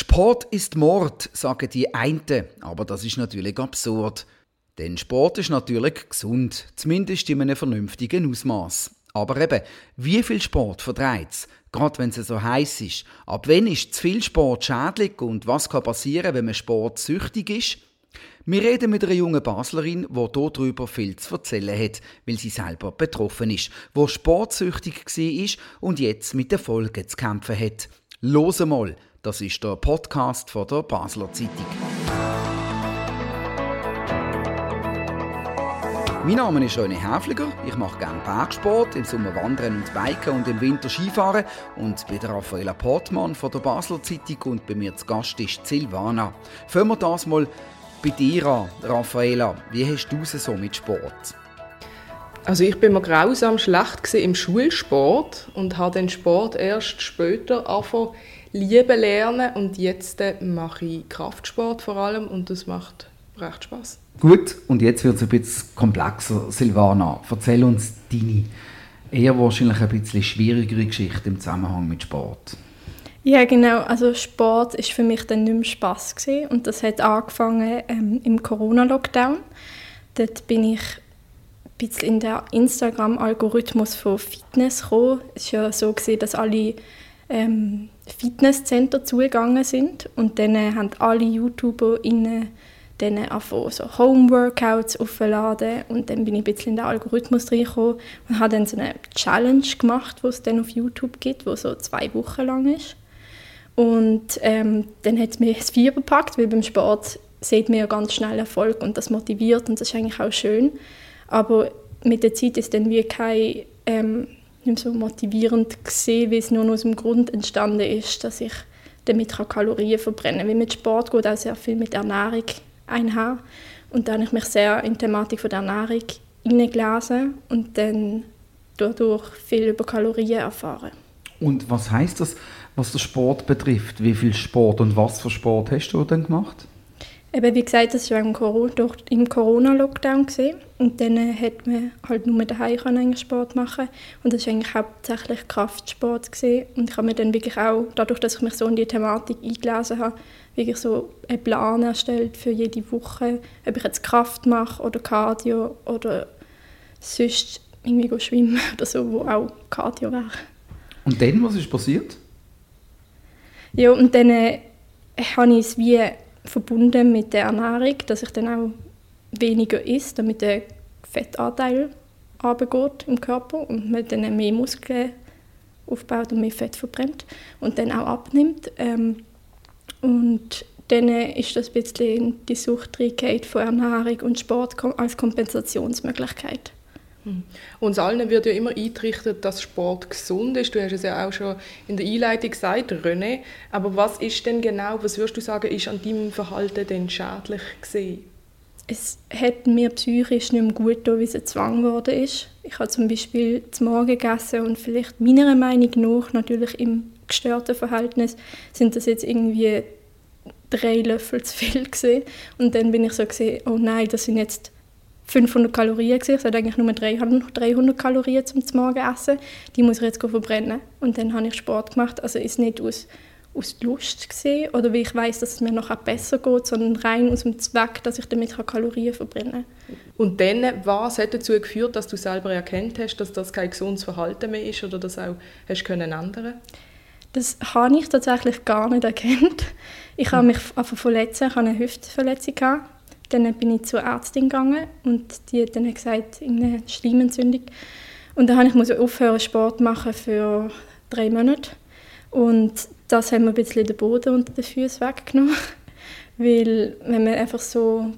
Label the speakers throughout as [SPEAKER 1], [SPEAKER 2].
[SPEAKER 1] Sport ist Mord, sagen die einen, aber das ist natürlich absurd. Denn Sport ist natürlich gesund, zumindest in einem vernünftigen Ausmaß. Aber eben, wie viel Sport verdreht es? Gerade wenn es so heiß ist. Ab wann ist zu viel Sport schädlich und was kann passieren, wenn man sportsüchtig ist? Wir reden mit einer jungen Baslerin, die darüber viel zu erzählen hat, weil sie selber betroffen ist, wo sportsüchtig war und jetzt mit den Folgen zu kämpfen hat. Los mal, das ist der Podcast von der Basler Zeitung. Mein Name ist René Häfliger. Ich mache gerne Bergsport, im Sommer Wandern und Biken und im Winter Skifahren. Und bin Raffaella Portmann von der Basler Zeitung und bei mir zu Gast ist Silvana. Fangen wir das mal bei dir an, Raffaella. Wie hast du es so mit Sport?
[SPEAKER 2] Also ich bin mir grausam schlecht im Schulsport und habe den Sport erst später angefangen lieben lernen und jetzt äh, mache ich Kraftsport vor allem und das macht recht Spaß.
[SPEAKER 1] Gut, und jetzt wird es ein bisschen komplexer. Silvana, erzähl uns deine eher wahrscheinlich ein bisschen schwierigere Geschichte im Zusammenhang mit Sport.
[SPEAKER 3] Ja, genau. Also Sport ist für mich dann nicht mehr Spass gewesen. und das hat angefangen ähm, im Corona-Lockdown. Dort bin ich ein bisschen in den Instagram-Algorithmus von Fitness gekommen. Es war ja so, gewesen, dass alle ähm, Fitnesscenter zugegangen sind und dann haben alle YouTuber innen dann so Home-Workouts aufzuladen und dann bin ich ein bisschen in den Algorithmus reingekommen und habe dann so eine Challenge gemacht, die es dann auf YouTube gibt, die so zwei Wochen lang ist. Und ähm, dann hat es mir das Fieber gepackt, weil beim Sport sieht man ja ganz schnell Erfolg und das motiviert und das ist eigentlich auch schön. Aber mit der Zeit ist dann wie kein ähm, nicht so motivierend gesehen, weil es nur aus dem Grund entstanden ist, dass ich damit Kalorien verbrennen kann. Mit Sport geht auch sehr viel mit Ernährung einher. Und da habe ich mich sehr in die Thematik von der Ernährung hineingelesen und dann dadurch viel über Kalorien erfahren.
[SPEAKER 1] Und was heißt das, was den Sport betrifft? Wie viel Sport und was für Sport hast du denn gemacht?
[SPEAKER 3] Eben, wie gesagt, das war im Corona-Lockdown. Und dann äh, hat man halt nur daheim Sport machen Und das war eigentlich hauptsächlich Kraftsport. Gewesen. Und ich habe mir dann wirklich auch, dadurch, dass ich mich so in die Thematik eingelesen habe, wirklich so einen Plan erstellt für jede Woche, ob ich jetzt Kraft mache oder Cardio oder sonst irgendwie schwimmen oder so, wo auch Cardio wäre.
[SPEAKER 1] Und dann, was ist passiert?
[SPEAKER 3] Ja, und dann äh, habe ich es wie verbunden mit der Ernährung, dass ich dann auch weniger isst, damit der Fettanteil runtergeht im Körper und man dann mehr Muskeln aufbaut und mehr Fett verbrennt und dann auch abnimmt. Ähm, und dann ist das ein bisschen die Sucht von Ernährung und Sport als Kompensationsmöglichkeit.
[SPEAKER 2] Hm. Uns allen wird ja immer eingerichtet, dass Sport gesund ist. Du hast es ja auch schon in der Einleitung gesagt, René. Aber was ist denn genau, was würdest du sagen, ist an deinem Verhalten denn schädlich gesehen?
[SPEAKER 3] Es hat mir psychisch nicht mehr gut getan, wie es ein Zwang geworden ist. Ich habe zum Beispiel zum Morgen gegessen und vielleicht meiner Meinung nach, natürlich im gestörten Verhältnis, sind das jetzt irgendwie drei Löffel zu viel gesehen. Und dann bin ich so gesehen, oh nein, das sind jetzt 500 Kalorien gewesen. Ich sollte eigentlich nur 300, 300 Kalorien zum Morgen essen. Die muss ich jetzt verbrennen. Und dann habe ich Sport gemacht. Also ist nicht aus, aus Lust gesehen oder weil ich weiß, dass es mir noch besser geht, sondern rein aus dem Zweck, dass ich damit Kalorien verbrennen kann.
[SPEAKER 2] Und dann, was hat dazu geführt, dass du selber erkannt hast, dass das kein gesundes Verhalten mehr ist oder das auch hast können ändern
[SPEAKER 3] Das habe ich tatsächlich gar nicht erkannt. Ich habe mich einfach verletzt, ich hatte eine Hüftverletzung. Dann bin ich zur Ärztin gegangen und die hat dann gesagt, eine Schleimentzündung. Und dann musste ich aufhören, Sport machen für drei Monate. Und das hat mir ein bisschen den Boden unter den Füßen weggenommen. Weil wenn man einfach so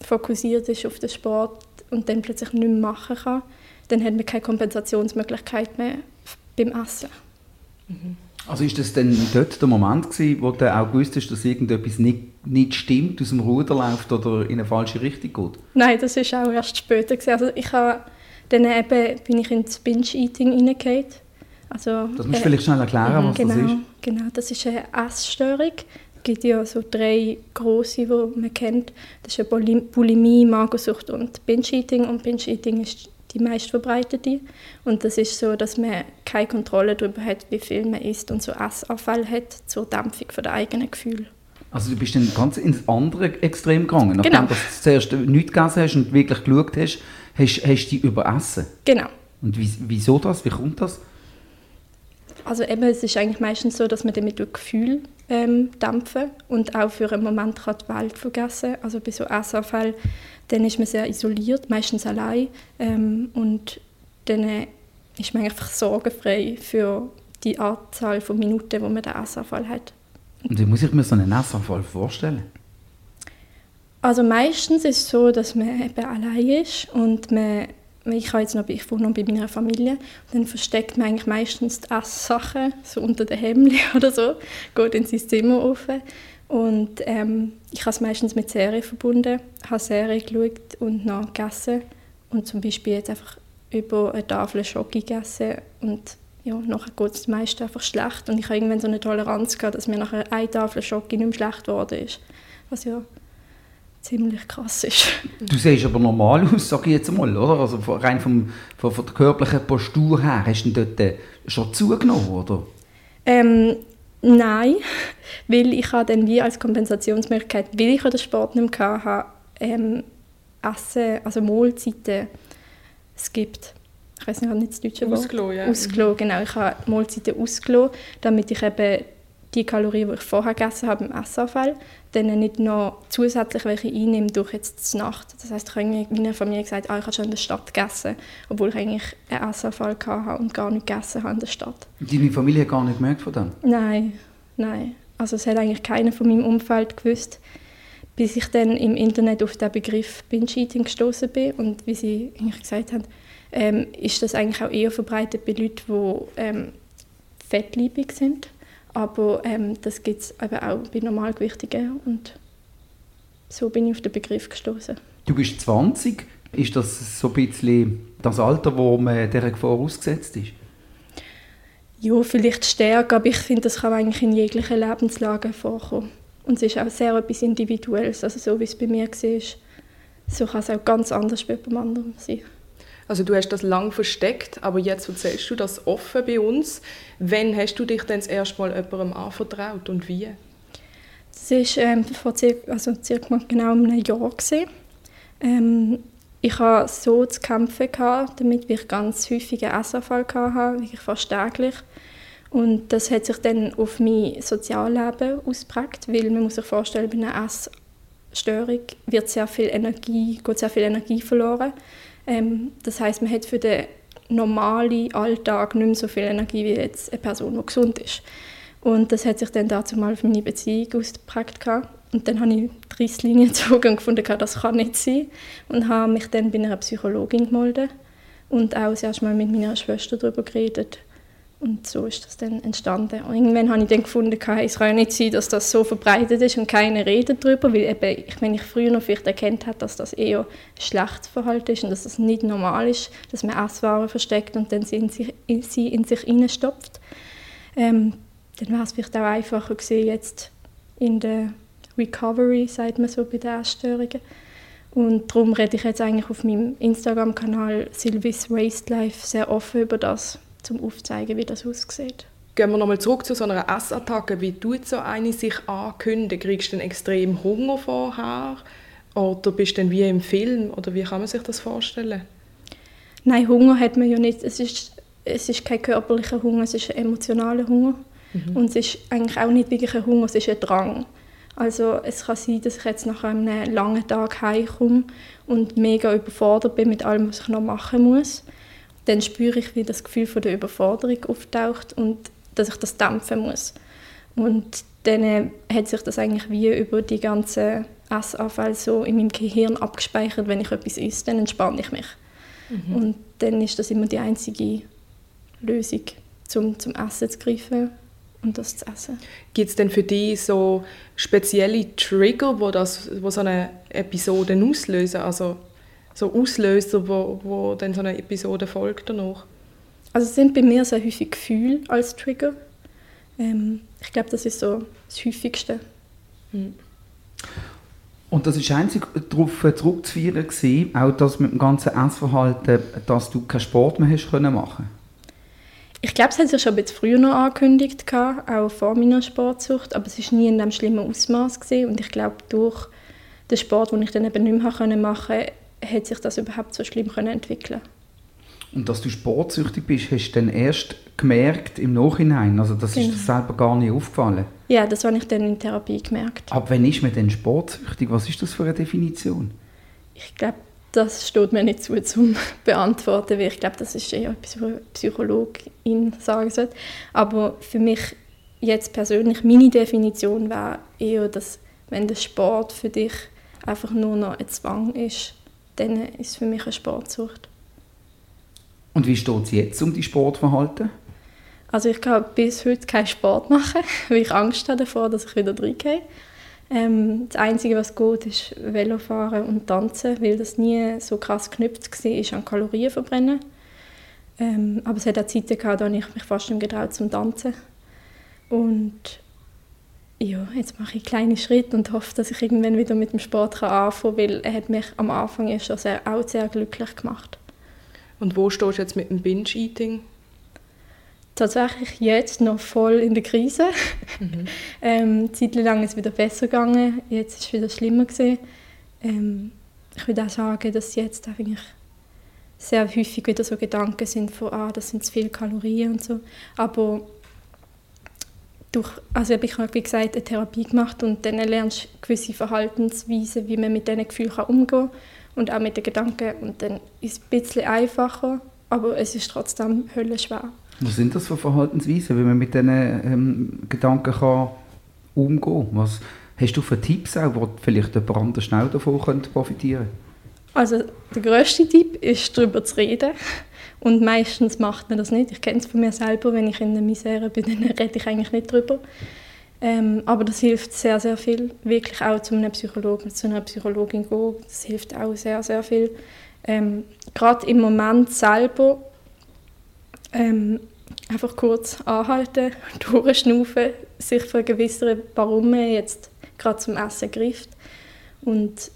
[SPEAKER 3] fokussiert ist auf den Sport und dann plötzlich nicht mehr machen kann, dann hat man keine Kompensationsmöglichkeit mehr beim Essen.
[SPEAKER 1] Mhm. Also ist das denn dort der Moment gewesen, wo du auch gewusst hast, dass irgendetwas nicht, nicht stimmt, aus dem Ruder läuft oder in eine falsche Richtung geht?
[SPEAKER 3] Nein, das ist auch erst später gewesen. Also ich habe dann eben bin ich ins Binge-Eating hineingefallen. Also,
[SPEAKER 1] das musst du äh, vielleicht schnell erklären, was
[SPEAKER 3] genau,
[SPEAKER 1] das ist.
[SPEAKER 3] Genau, das ist eine Essstörung. Es gibt ja so drei große, die man kennt. Das ist eine Bulimie, Magersucht und Binge-Eating. Und Binge-Eating ist die meistverbreitete. Und das ist so, dass man keine Kontrolle darüber hat, wie viel man isst und so Essabfall hat zur Dämpfung der eigenen Gefühle.
[SPEAKER 1] Also du bist dann ganz ins andere Extrem gegangen. Nachdem
[SPEAKER 3] Genau.
[SPEAKER 1] du zuerst nichts gegessen hast und wirklich geschaut hast, hast, hast du dich überessen.
[SPEAKER 3] Genau.
[SPEAKER 1] Und wie, wieso das? Wie kommt das?
[SPEAKER 3] Also eben, es ist eigentlich meistens so, dass man damit durch Gefühl ähm, dämpfen und auch für einen Moment kann die Welt vergessen. Also bei so Essanfällen, dann ist man sehr isoliert, meistens allein ähm, und dann äh, ist man einfach sorgenfrei für die Anzahl von Minuten, wo man den Essanfall hat.
[SPEAKER 1] Und wie muss ich mir so einen Essanfall vorstellen?
[SPEAKER 3] Also meistens ist es so, dass man eben allein ist und man, ich, jetzt noch, ich wohne noch bei meiner Familie, und dann versteckt man eigentlich meistens die Esssachen so unter den Hemden oder so, geht in sein Zimmer rauf und ähm, ich habe es meistens mit Serie verbunden, habe Serie geschaut und noch gegessen und zum Beispiel jetzt einfach über eine Tafel Schoki gegessen und ja, nachher geht es meist einfach schlecht und ich habe irgendwann so eine Toleranz gehabt, dass mir nachher eine Tafel Schoki nicht mehr schlecht geworden ist, was ja ziemlich krass ist.
[SPEAKER 1] Du siehst aber normal aus, sage ich jetzt mal, oder? Also rein vom, von, von der körperlichen Postur her, hast du denn dort äh, schon zugenommen, oder?
[SPEAKER 3] Ähm, nein, weil ich habe dann wie als Kompensationsmöglichkeit, weil ich den Sport nicht mehr hatte, ähm, Essen, also Mahlzeiten skippt. Ich weiß nicht, nicht das deutsche Wort.
[SPEAKER 2] Ausgelassen, ja.
[SPEAKER 3] Ausgelassen, genau. Ich habe Mahlzeiten ausgelassen, damit ich eben die Kalorien, die ich vorher gegessen habe, im Essanfall, dann nicht noch zusätzlich welche einnehme durch jetzt die Nacht. Das heisst, ich habe meiner Familie gesagt, ah, ich habe schon in der Stadt gegessen, obwohl ich eigentlich einen Essanfall hatte und gar nicht gegessen habe in der Stadt.
[SPEAKER 1] Deine Familie hat gar nicht gemerkt von dem?
[SPEAKER 3] Nein, nein. Also es hat eigentlich keiner von meinem Umfeld gewusst, bis ich dann im Internet auf den Begriff Binge-Eating gestoßen bin und wie sie eigentlich gesagt haben, ähm, ist das eigentlich auch eher verbreitet bei Leuten, die ähm, fettliebig sind. Aber ähm, das gibt es eben auch bei Normalgewichtigen und so bin ich auf den Begriff gestoßen.
[SPEAKER 1] Du bist 20. Ist das so ein bisschen das Alter, wo man dieser Gefahr ausgesetzt ist?
[SPEAKER 3] Ja, vielleicht stärker, aber ich finde, das kann eigentlich in jeglichen Lebenslagen vorkommen. Und es ist auch sehr etwas Individuelles, also so wie es bei mir war, so kann es auch ganz anders bei jemand anderem sein.
[SPEAKER 2] Also du hast das lang versteckt, aber jetzt erzählst du das offen bei uns. Wann hast du dich denn das erste Mal jemandem anvertraut und wie?
[SPEAKER 3] Das war ähm, vor circa, also circa genau einem Jahr. Ähm, ich hatte so zu kämpfen, gehabt, damit ich ganz häufig Essanfall hatte, wirklich fast täglich. Und das hat sich dann auf mein Sozialleben ausgeprägt, weil man muss sich vorstellen, bei einer Essstörung wird sehr viel Energie, geht sehr viel Energie verloren. Ähm, das heißt, man hat für den normalen Alltag nicht mehr so viel Energie wie jetzt eine Person, die gesund ist. Und das hat sich dann dazu mal auf meine Beziehung ausgeprägt. Und dann habe ich die Reisslinie gezogen und gefunden, das kann nicht sein. Und habe mich dann bei einer Psychologin gemeldet und auch das erste Mal mit meiner Schwester darüber geredet. Und so ist das dann entstanden. Und irgendwann habe ich dann gefunden, es kann ja nicht sein, dass das so verbreitet ist und keiner redet darüber, weil eben, ich, wenn ich früher noch vielleicht erkannt habe, dass das eher ein schlechtes Verhalten ist und dass das nicht normal ist, dass man Esswaren versteckt und dann sie in sich, in, sie in sich hineinstopft, ähm, dann wäre es vielleicht auch einfacher gewesen, jetzt in der Recovery, sagt man so bei den Essstörungen. Und darum rede ich jetzt eigentlich auf meinem Instagram-Kanal Sylvis Waste Life sehr offen über das, um aufzuzeigen, wie das aussieht.
[SPEAKER 2] Gehen wir nochmal zurück zu so einer Essattacke. Wie tut so eine sich ankündigen? Kriegst du dann extrem Hunger vorher? Oder bist du dann wie im Film? Oder wie kann man sich das vorstellen?
[SPEAKER 3] Nein, Hunger hat man ja nicht. Es ist, es ist kein körperlicher Hunger, es ist ein emotionaler Hunger. Und es ist eigentlich auch nicht wirklich ein Hunger, es ist ein Drang. Also es kann sein, dass ich jetzt nach einem langen Tag heimkomme und mega überfordert bin mit allem, was ich noch machen muss. Dann spüre ich, wie das Gefühl von der Überforderung auftaucht und dass ich das dämpfen muss. Und dann äh, hat sich das eigentlich wie über die ganzen Essanfälle so in meinem Gehirn abgespeichert. Wenn ich etwas esse, dann entspanne ich mich. Und dann ist das immer die einzige Lösung, zum, zum Essen zu greifen und das zu essen.
[SPEAKER 2] Gibt es denn für dich so spezielle Trigger, wo, das, wo so eine Episode auslösen? Also so Auslöser, wo, wo dann so eine Episode folgt danach?
[SPEAKER 3] Also es sind bei mir sehr häufig Gefühle als Trigger. Ähm, ich glaube, das ist so das Häufigste.
[SPEAKER 1] Und das ist einzig darauf zurückzuführen gewesen, auch das mit dem ganzen Essverhalten, dass du keinen Sport mehr hast können machen
[SPEAKER 3] Ich glaube, es hat sich schon ein bisschen früher noch angekündigt, auch vor meiner Sportsucht, aber es war nie in einem schlimmen Ausmaß und ich glaube, durch den Sport, den ich dann eben nicht mehr machen konnte, hat sich das überhaupt so schlimm können entwickeln
[SPEAKER 1] Und dass du sportsüchtig bist, hast du dann erst gemerkt im Nachhinein? Also das genau. ist dir selber gar nicht aufgefallen?
[SPEAKER 3] Ja, das habe ich dann in Therapie gemerkt.
[SPEAKER 1] Ab wann ist man denn sportsüchtig? Was ist das für eine Definition?
[SPEAKER 3] Ich glaube, das steht mir nicht zu zum beantworten, weil ich glaube, das ist eher etwas, was eine Psychologin sagen sollte. Aber für mich jetzt persönlich, meine Definition wäre eher, dass wenn der Sport für dich einfach nur noch ein Zwang ist, dann ist es für mich eine Sportsucht.
[SPEAKER 1] Und wie steht es jetzt um die Sportverhalten?
[SPEAKER 3] Also ich kann bis heute keinen Sport machen, weil ich Angst habe davor, dass ich wieder reingehe. Ähm, das Einzige, was geht, ist Velofahren und Tanzen, weil das nie so krass geknüpft war an Kalorien verbrennen. Ähm, aber es hat auch Zeiten gehabt, da ich mich fast nicht getraut zum Tanzen. Und ja, jetzt mache ich kleine Schritte und hoffe, dass ich irgendwann wieder mit dem Sport anfangen kann, weil er hat mich am Anfang ja schon sehr, auch sehr glücklich gemacht.
[SPEAKER 2] Und wo stehst du jetzt mit dem Binge-Eating?
[SPEAKER 3] Tatsächlich jetzt noch voll in der Krise. Mhm. ähm, Zeitlang ist es wieder besser gegangen, jetzt ist es wieder schlimmer gewesen. Ähm, ich würde auch sagen, dass jetzt eigentlich sehr häufig wieder so Gedanken sind von, ah, das sind zu viele Kalorien und so. Aber durch, also ich habe wie gesagt eine Therapie gemacht und dann lernst du gewisse Verhaltensweisen, wie man mit diesen Gefühlen umgehen kann und auch mit den Gedanken und dann ist es ein bisschen einfacher, aber es ist trotzdem höllenschwer.
[SPEAKER 1] Was sind das für Verhaltensweisen, wie man mit diesen ähm, Gedanken kann umgehen kann? Was hast du für Tipps auch, wo vielleicht jemand anders schnell davon profitieren könnte?
[SPEAKER 3] Also der grösste Tipp ist, darüber zu reden. Und meistens macht man das nicht. Ich kenne es von mir selber, wenn ich in der Misere bin, dann rede ich eigentlich nicht darüber. Ähm, aber das hilft sehr, sehr viel. Wirklich auch zu einem Psychologen, zu einer Psychologin gehen. Das hilft auch sehr, sehr viel. Ähm, Gerade im Moment selber ähm, einfach kurz anhalten, durchschnaufen, sich vergewissern, warum man jetzt gerade zum Essen greift. Und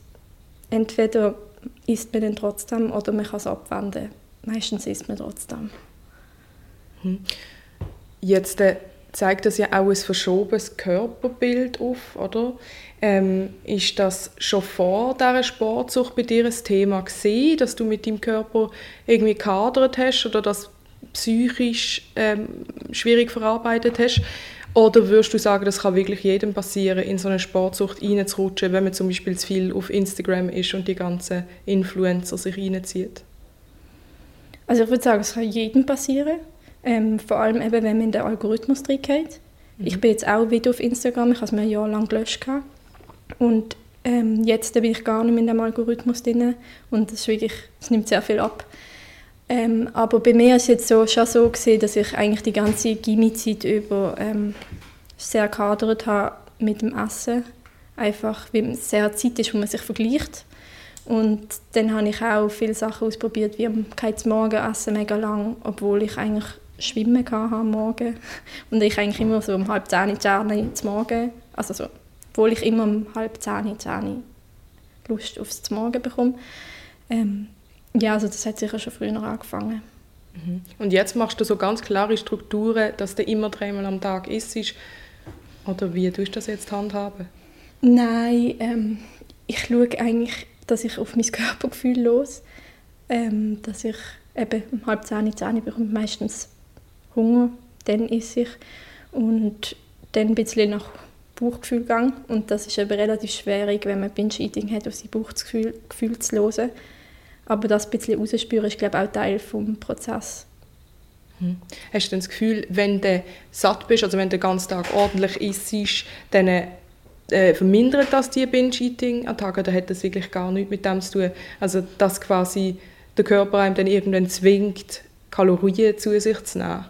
[SPEAKER 3] entweder isst man dann trotzdem oder man kann es abwenden. Meistens isst man trotzdem.
[SPEAKER 2] Hm. Jetzt äh, zeigt das ja auch ein verschobenes Körperbild auf, oder? Ähm, ist das schon vor dieser Sportsucht bei dir ein Thema gewesen, dass du mit deinem Körper irgendwie gehadert hast oder das psychisch ähm, schwierig verarbeitet hast? Oder würdest du sagen, das kann wirklich jedem passieren, in so eine Sportsucht reinzurutschen, wenn man zum Beispiel zu viel auf Instagram ist und die ganzen Influencer sich reinzieht?
[SPEAKER 3] Also ich würde sagen, es kann jedem passieren. Ähm, vor allem eben, wenn man in den Algorithmus reingeht. Mhm. Ich bin jetzt auch wieder auf Instagram, ich habe es mir ein Jahr lang gelöscht. Und ähm, jetzt bin ich gar nicht mehr in dem Algorithmus drin und das, wirklich, das nimmt sehr viel ab. Ähm, aber bei mir ist es jetzt so, schon so gewesen, dass ich eigentlich die ganze Gimmi-Zeit über ähm, sehr gehadert habe mit dem Essen. Einfach, weil es sehr Zeit ist, wo man sich vergleicht. Und dann habe ich auch viele Sachen ausprobiert, wie kein Morgenessen mega lang, obwohl ich eigentlich Schwimmen hatte am Morgen. Und ich eigentlich immer so um halb zehn, zehn zum Morgen, also so, obwohl ich immer um halb zehn, zehn Lust aufs Morgen bekomme. Ähm, ja, also das hat sicher schon früher angefangen.
[SPEAKER 2] Mhm. Und jetzt machst du so ganz klare Strukturen, dass du immer dreimal am Tag isst? Oder wie tust du das jetzt handhaben?
[SPEAKER 3] Nein, ähm, ich schaue eigentlich, dass ich auf mein Körpergefühl los, ähm, dass ich eben um halb zehn, zehn bekomme meistens Hunger, dann esse ich und dann ein bisschen nach Bauchgefühl gehe. Und das ist aber relativ schwierig, wenn man Binge-Eating hat, auf sein Bauchgefühl Gefühl zu hören. Aber das ein bisschen rausspüren ist, glaube ich, auch Teil des Prozesses.
[SPEAKER 2] Hm. Hast du denn das Gefühl, wenn du satt bist, also wenn du den ganzen Tag ordentlich isst, dann äh, vermindert das die Binge-Eating-Attacken oder hat das wirklich gar nichts mit dem zu tun? Also dass quasi der Körper einem dann irgendwann zwingt, Kalorien zu sich zu nehmen?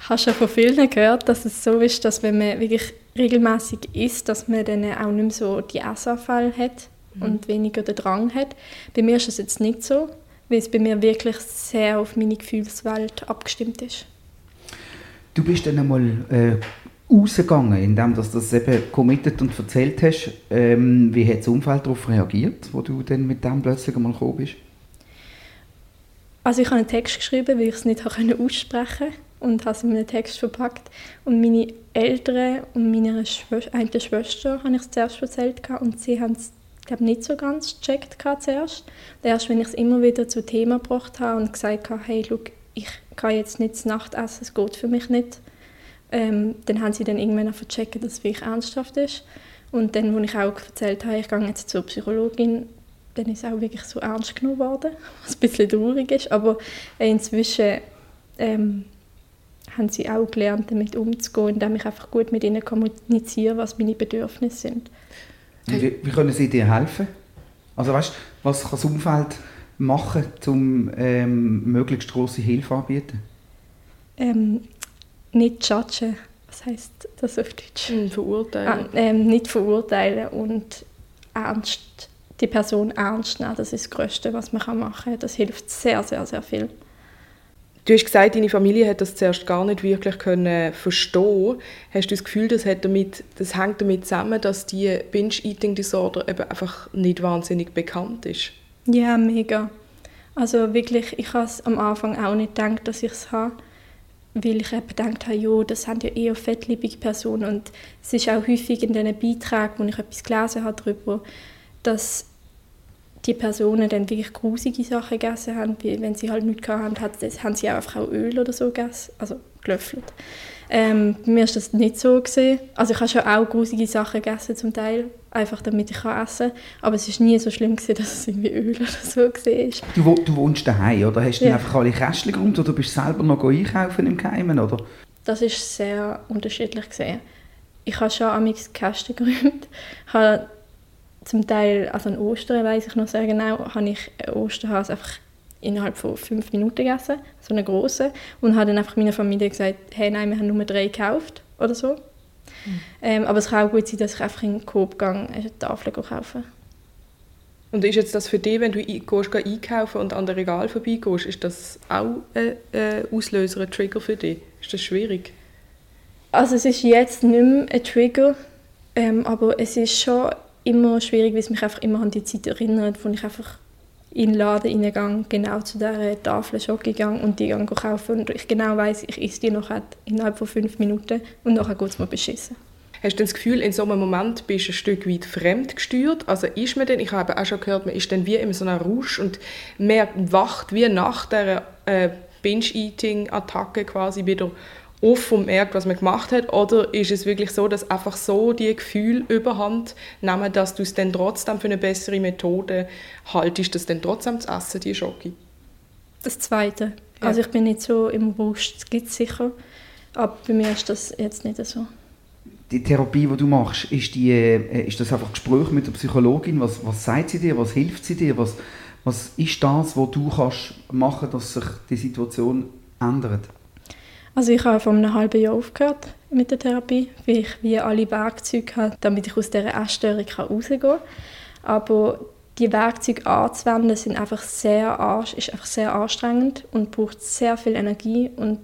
[SPEAKER 3] Ich habe schon von vielen gehört, dass es so ist, dass wenn man wirklich regelmäßig isst, dass man dann auch nicht mehr so die Essanfälle hat mhm. und weniger den Drang hat. Bei mir ist das jetzt nicht so, weil es bei mir wirklich sehr auf meine Gefühlswelt abgestimmt ist.
[SPEAKER 1] Du bist dann einmal äh, rausgegangen, indem du das eben committed und erzählt hast. Ähm, wie hat das Umfeld darauf reagiert, wo du dann mit dem plötzlich einmal gekommen bist?
[SPEAKER 3] Also ich habe einen Text geschrieben, weil ich es nicht aussprechen konnte und habe es in einen Text verpackt. Und meine Eltern und meine Schwester, eine Schwester habe ich es zuerst erzählt und sie haben es glaube nicht so ganz gecheckt zuerst. Erst wenn ich es immer wieder zu Thema gebracht habe und gesagt habe, hey, look, ich kann jetzt nicht Nacht essen, es geht für mich nicht, ähm, dann haben sie dann irgendwann vercheckt, dass es wirklich ernsthaft ist. Und dann, als ich auch erzählt habe, ich gehe jetzt zur Psychologin, dann ist es auch wirklich so ernst genommen worden, was ein bisschen traurig ist. Aber inzwischen ähm, haben sie auch gelernt, damit umzugehen, indem ich einfach gut mit ihnen kommuniziere, was meine Bedürfnisse sind.
[SPEAKER 1] Wie, wie können sie dir helfen? Also weißt, was kann das Umfeld machen, um ähm, möglichst große Hilfe anzubieten?
[SPEAKER 3] Ähm, nicht judgen. Was heißt das auf Deutsch?
[SPEAKER 2] Mm, verurteilen.
[SPEAKER 3] Ah, ähm, nicht verurteilen und ernst, die Person ernst nehmen. Das ist das Größte, was man machen kann. Das hilft sehr, sehr, sehr viel.
[SPEAKER 2] Du hast gesagt, deine Familie hat das zuerst gar nicht wirklich können verstehen. Hast du das Gefühl, das, hat damit, das hängt damit zusammen, dass die Binge-Eating-Disorder eben einfach nicht wahnsinnig bekannt ist?
[SPEAKER 3] Ja, mega. Also wirklich, ich habe am Anfang auch nicht gedacht, dass ich es habe, weil ich eben gedacht habe, ja, das sind ja eher fettliebige Personen und es ist auch häufig in diesen Beiträgen, wo ich etwas gelesen habe darüber, dass die Personen dann wirklich grusige Sachen gegessen haben, wie wenn sie halt nichts hatten, haben sie auch einfach auch Öl oder so gegessen, also gelöffelt. Ähm, bei mir ist das nicht so gesehen. Also ich habe schon auch grusige Sachen gegessen zum Teil, einfach damit ich kann essen kann. Aber es ist nie so schlimm gewesen, dass es irgendwie Öl oder so ist.
[SPEAKER 1] Du, du wohnst daheim oder hast du ja. einfach alle Kästchen geräumt oder bist du selber noch einkaufen im Geheimen oder?
[SPEAKER 3] Das ist sehr unterschiedlich gesehen. Ich habe schon am Kästchen geräumt, habe zum Teil, also an Ostern weiß ich noch sehr genau, habe ich Osterhase einfach innerhalb von fünf Minuten gegessen, so eine große, und habe dann einfach meiner Familie gesagt, hey, nein, wir haben nur drei gekauft oder so. Mhm. Ähm, aber es kann auch gut sein, dass ich einfach in den Coop gehe, eine Tafel kaufen
[SPEAKER 2] und ist jetzt das für dich, wenn du gehst, einkaufen und an der Regal vorbeigehst, ist das auch ein, ein Auslöser, ein Trigger für dich? Ist das schwierig?
[SPEAKER 3] Also es ist jetzt nicht mehr ein Trigger, ähm, aber es ist schon immer schwierig, weil es mich einfach immer an die Zeit erinnert, wo ich einfach in den Laden reingehe, genau zu dieser Tafel Schoki gegangen und die dann kaufen und ich genau weiß, ich esse die noch innerhalb von fünf Minuten und nachher geht es mir beschissen.
[SPEAKER 2] Hast du das Gefühl, in so einem Moment bist du ein Stück weit fremdgesteuert? Also ist man denn, ich habe auch schon gehört, man ist dann wie in so einem Rausch und man wacht wie nach der äh, Binge-Eating-Attacke quasi wieder auf und merkt, was man gemacht hat? Oder ist es wirklich so, dass einfach so die Gefühle überhand nehmen, dass du es dann trotzdem für eine bessere Methode haltest, das dann trotzdem zu essen, die Schoki?
[SPEAKER 3] Das Zweite. Ja. Also ich bin nicht so im Wurst, das gibt es sicher. Aber bei mir ist das jetzt nicht so.
[SPEAKER 1] Die Therapie, die du machst, ist, die, äh, ist das einfach Gespräch mit der Psychologin? Was, was sagt sie dir? Was hilft sie dir? Was, was ist das, was du kannst machen kannst, dass sich die Situation ändert?
[SPEAKER 3] Also ich habe vor einem halben Jahr aufgehört mit der Therapie, weil ich wie alle Werkzeuge habe, damit ich aus dieser Essstörung rausgehen kann. Aber die Werkzeuge anzuwenden sind einfach sehr, ist einfach sehr anstrengend und braucht sehr viel Energie und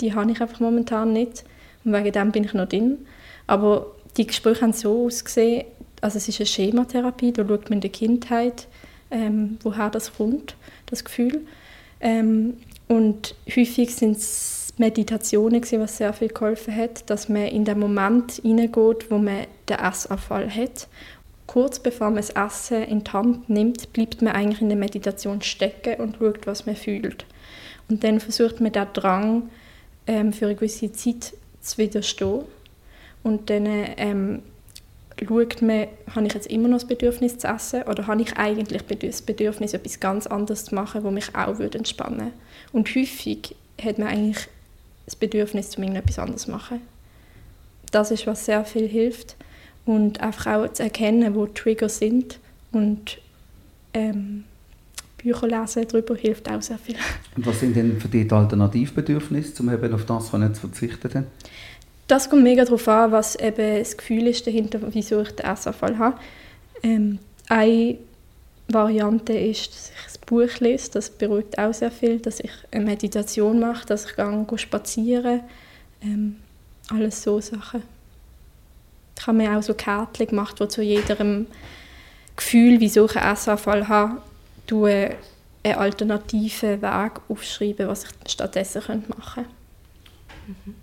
[SPEAKER 3] die habe ich einfach momentan nicht. Und wegen dem bin ich noch drin. Aber die Gespräche haben so ausgesehen, also es ist eine Schematherapie, da schaut man in der Kindheit, ähm, woher das kommt, das Gefühl. Ähm, und häufig sind es Meditationen, was sehr viel geholfen hat, dass man in den Moment hineingeht, wo man den Essanfall hat. Kurz bevor man das Essen in die Hand nimmt, bleibt man eigentlich in der Meditation stecken und schaut, was man fühlt. Und dann versucht man den Drang ähm, für eine gewisse Zeit zu widerstehen. Und dann ähm, schaut man, habe ich jetzt immer noch das Bedürfnis zu essen oder habe ich eigentlich das Bedürfnis, etwas ganz anderes zu machen, wo mich auch entspannen würde. Und häufig hat man eigentlich das Bedürfnis, um irgendetwas anderes zu machen. Das ist, was sehr viel hilft. Und einfach auch zu erkennen, wo Trigger sind. Und ähm, Bücher lesen darüber hilft auch sehr viel.
[SPEAKER 1] Und was sind denn für dich die Alternativbedürfnisse, um eben auf das zu verzichten?
[SPEAKER 3] Das kommt mega darauf an, was eben das Gefühl ist dahinter, wieso ich den Essanfall habe. Ähm, Variante ist, dass ich ein Buch lese, das beruhigt auch sehr viel, dass ich eine Meditation mache, dass ich gehe spazieren. Ähm, alles so Sachen. Ich habe mir auch so Kärtchen gemacht, wo zu jedem Gefühl, wieso ich einen Essanfall habe, einen alternativen Weg aufschreiben, was ich stattdessen machen könnte.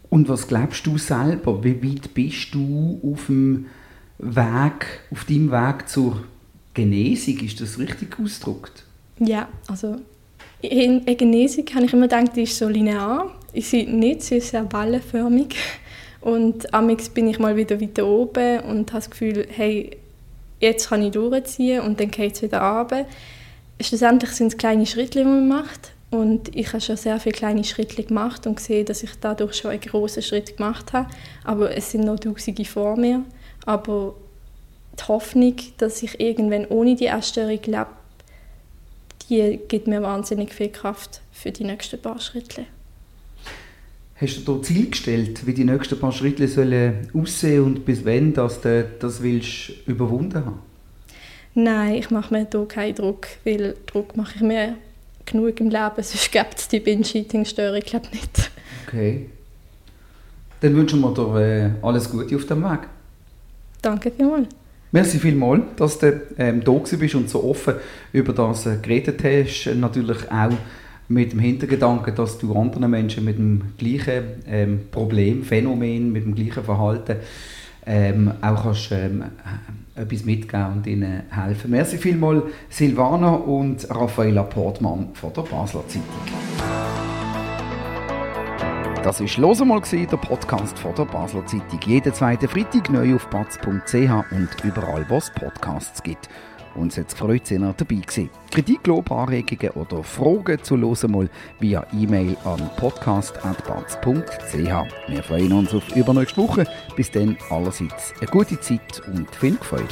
[SPEAKER 1] Und was glaubst du selber? Wie weit bist du auf dem Weg, auf deinem Weg zur Genesung? Ist das richtig ausgedrückt?
[SPEAKER 3] Ja, also in Genesung habe ich immer gedacht, die ist so linear. Ich sehe nicht, sie ist sehr wellenförmig. Und amix bin ich mal wieder weiter oben und habe das Gefühl, hey, jetzt kann ich durchziehen und dann geht es wieder runter. Schlussendlich sind es kleine Schritte, die man macht. Und ich habe schon sehr viele kleine Schritte gemacht und gesehen, dass ich dadurch schon einen großen Schritt gemacht habe. Aber es sind noch Tausende vor mir. Aber die Hoffnung, dass ich irgendwann ohne die Essstörung lebe, die gibt mir wahnsinnig viel Kraft für die nächsten paar Schritte.
[SPEAKER 1] Hast du da Ziel gestellt, wie die nächsten paar Schritte sollen aussehen und bis wann das, das willst überwunden haben?
[SPEAKER 3] Nein, ich mache mir hier keinen Druck, weil Druck mache ich mir genug im Leben, sonst gibt es die Binge-Eating-Störung, glaube nicht.
[SPEAKER 1] Okay. Dann wünschen wir dir äh, alles Gute auf dem Weg.
[SPEAKER 3] Danke vielmals.
[SPEAKER 1] Merci vielmals, dass du ähm, da bist und so offen über das äh, geredet hast. Natürlich auch mit dem Hintergedanken, dass du anderen Menschen mit dem gleichen ähm, Problem, Phänomen, mit dem gleichen Verhalten ähm, auch kannst, ähm, etwas mitgeben und ihnen helfen. Merci vielmals Silvana und Raffaella Portmann von der Basler Zeitung. Das war «Los mal», der Podcast von der Basler Zeitung. Jeden zweiten Freitag neu auf batz.ch und überall, wo es Podcasts gibt. Uns hat es gefreut, dass ihr dabei gewesen. Kritik, Lob, Anregungen oder Fragen zu «Los mal» via E-Mail an podcast.batz.ch. Wir freuen uns auf übernächste Woche. Bis dann allerseits eine gute Zeit und viel Gefällt.